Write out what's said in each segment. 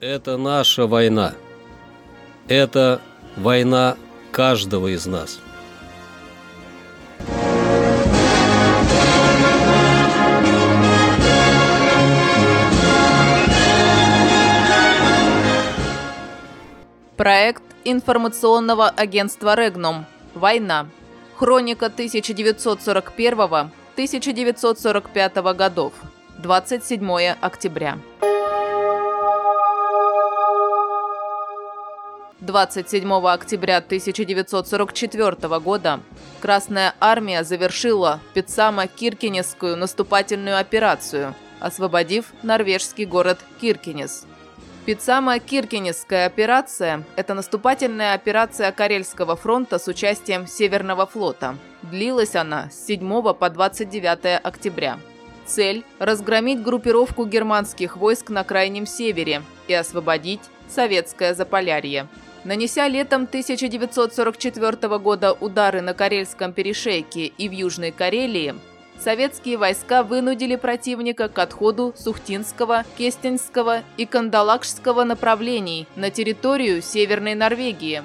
Это наша война. Это война каждого из нас. Проект информационного агентства «Регнум. Война. Хроника 1941-1945 годов. 27 октября. 27 октября 1944 года Красная Армия завершила Пицама-Киркинесскую наступательную операцию, освободив норвежский город Киркинес – Пицама-Киркинесская операция – это наступательная операция Карельского фронта с участием Северного флота. Длилась она с 7 по 29 октября. Цель – разгромить группировку германских войск на Крайнем Севере и освободить Советское Заполярье. Нанеся летом 1944 года удары на Карельском перешейке и в Южной Карелии, советские войска вынудили противника к отходу Сухтинского, Кестинского и Кандалакшского направлений на территорию Северной Норвегии.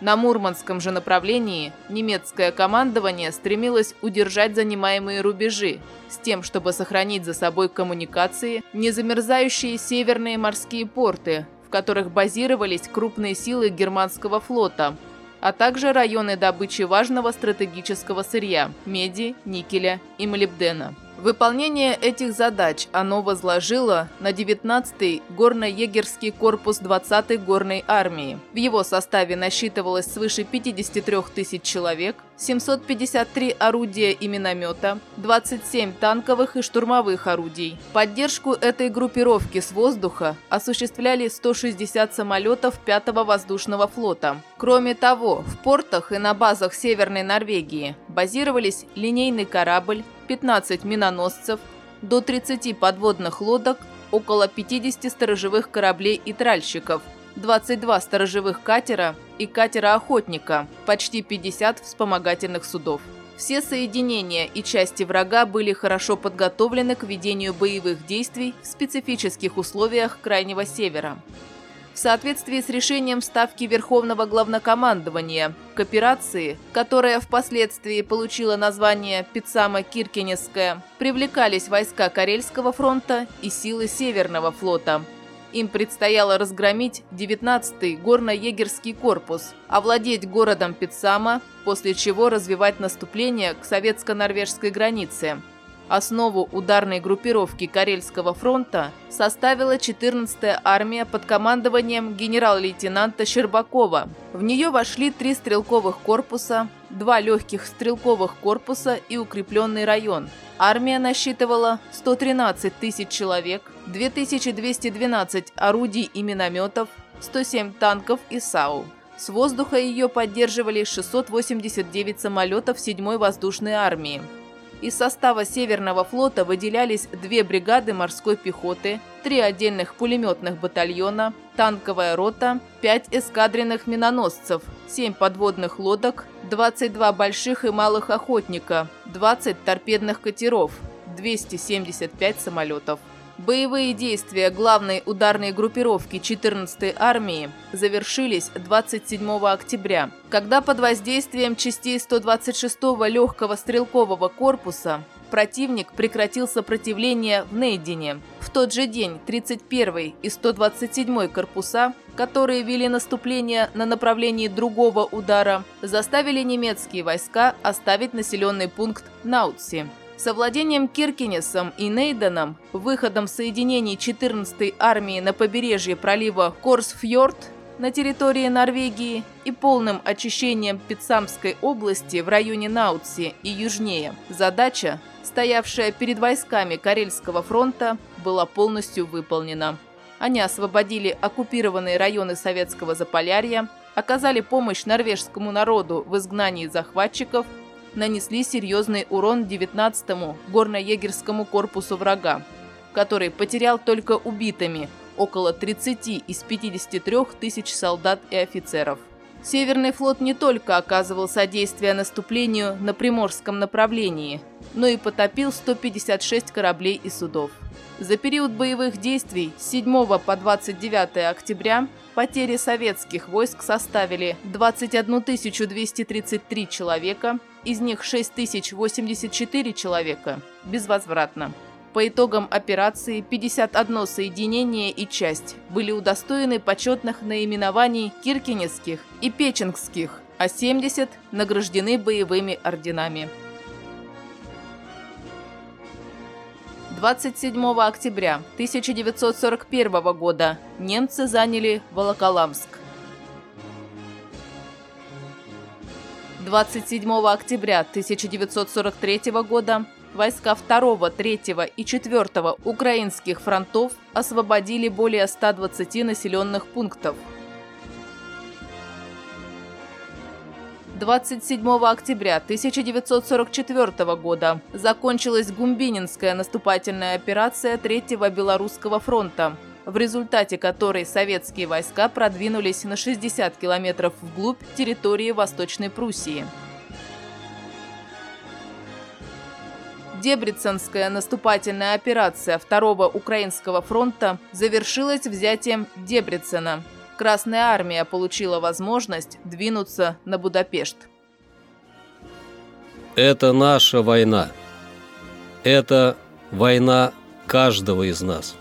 На Мурманском же направлении немецкое командование стремилось удержать занимаемые рубежи, с тем, чтобы сохранить за собой коммуникации, не замерзающие северные морские порты, которых базировались крупные силы германского флота – а также районы добычи важного стратегического сырья – меди, никеля и молибдена. Выполнение этих задач оно возложило на 19-й горно-егерский корпус 20-й горной армии. В его составе насчитывалось свыше 53 тысяч человек, 753 орудия и миномета, 27 танковых и штурмовых орудий. Поддержку этой группировки с воздуха осуществляли 160 самолетов 5-го воздушного флота. Кроме того, в портах и на базах Северной Норвегии базировались линейный корабль, 15 миноносцев, до 30 подводных лодок, около 50 сторожевых кораблей и тральщиков, 22 сторожевых катера и катера-охотника, почти 50 вспомогательных судов. Все соединения и части врага были хорошо подготовлены к ведению боевых действий в специфических условиях Крайнего Севера в соответствии с решением Ставки Верховного Главнокомандования к операции, которая впоследствии получила название Пицама-Киркенесская, привлекались войска Карельского фронта и силы Северного флота. Им предстояло разгромить 19-й горно-егерский корпус, овладеть городом Пицама, после чего развивать наступление к советско-норвежской границе – Основу ударной группировки Карельского фронта составила 14-я армия под командованием генерал-лейтенанта Щербакова. В нее вошли три стрелковых корпуса, два легких стрелковых корпуса и укрепленный район. Армия насчитывала 113 тысяч человек, 2212 орудий и минометов, 107 танков и САУ. С воздуха ее поддерживали 689 самолетов 7-й воздушной армии. Из состава Северного флота выделялись две бригады морской пехоты, три отдельных пулеметных батальона, танковая рота, пять эскадренных миноносцев, семь подводных лодок, 22 больших и малых охотника, 20 торпедных катеров, 275 самолетов. Боевые действия главной ударной группировки 14-й армии завершились 27 октября, когда под воздействием частей 126-го легкого стрелкового корпуса противник прекратил сопротивление в Нейдине. В тот же день 31-й и 127-й корпуса, которые вели наступление на направлении другого удара, заставили немецкие войска оставить населенный пункт Наутси. Совладением Киркинесом и Нейденом, выходом соединений 14-й армии на побережье пролива Корсфьорд на территории Норвегии и полным очищением Питсамской области в районе Наутси и южнее, задача, стоявшая перед войсками Карельского фронта, была полностью выполнена. Они освободили оккупированные районы Советского Заполярья, оказали помощь норвежскому народу в изгнании захватчиков – нанесли серьезный урон 19-му горно-егерскому корпусу врага, который потерял только убитыми около 30 из 53 тысяч солдат и офицеров. Северный флот не только оказывал содействие наступлению на Приморском направлении, но и потопил 156 кораблей и судов. За период боевых действий с 7 по 29 октября потери советских войск составили 21 233 человека, из них 6084 человека безвозвратно. По итогам операции 51 соединение и часть были удостоены почетных наименований киркинесских и печенгских, а 70 награждены боевыми орденами. 27 октября 1941 года немцы заняли Волоколамск. 27 октября 1943 года войска 2, 3 и 4 украинских фронтов освободили более 120 населенных пунктов. 27 октября 1944 года закончилась Гумбининская наступательная операция Третьего Белорусского фронта, в результате которой советские войска продвинулись на 60 километров вглубь территории Восточной Пруссии. Дебриценская наступательная операция Второго Украинского фронта завершилась взятием Дебрицена. Красная армия получила возможность двинуться на Будапешт. Это наша война. Это война каждого из нас.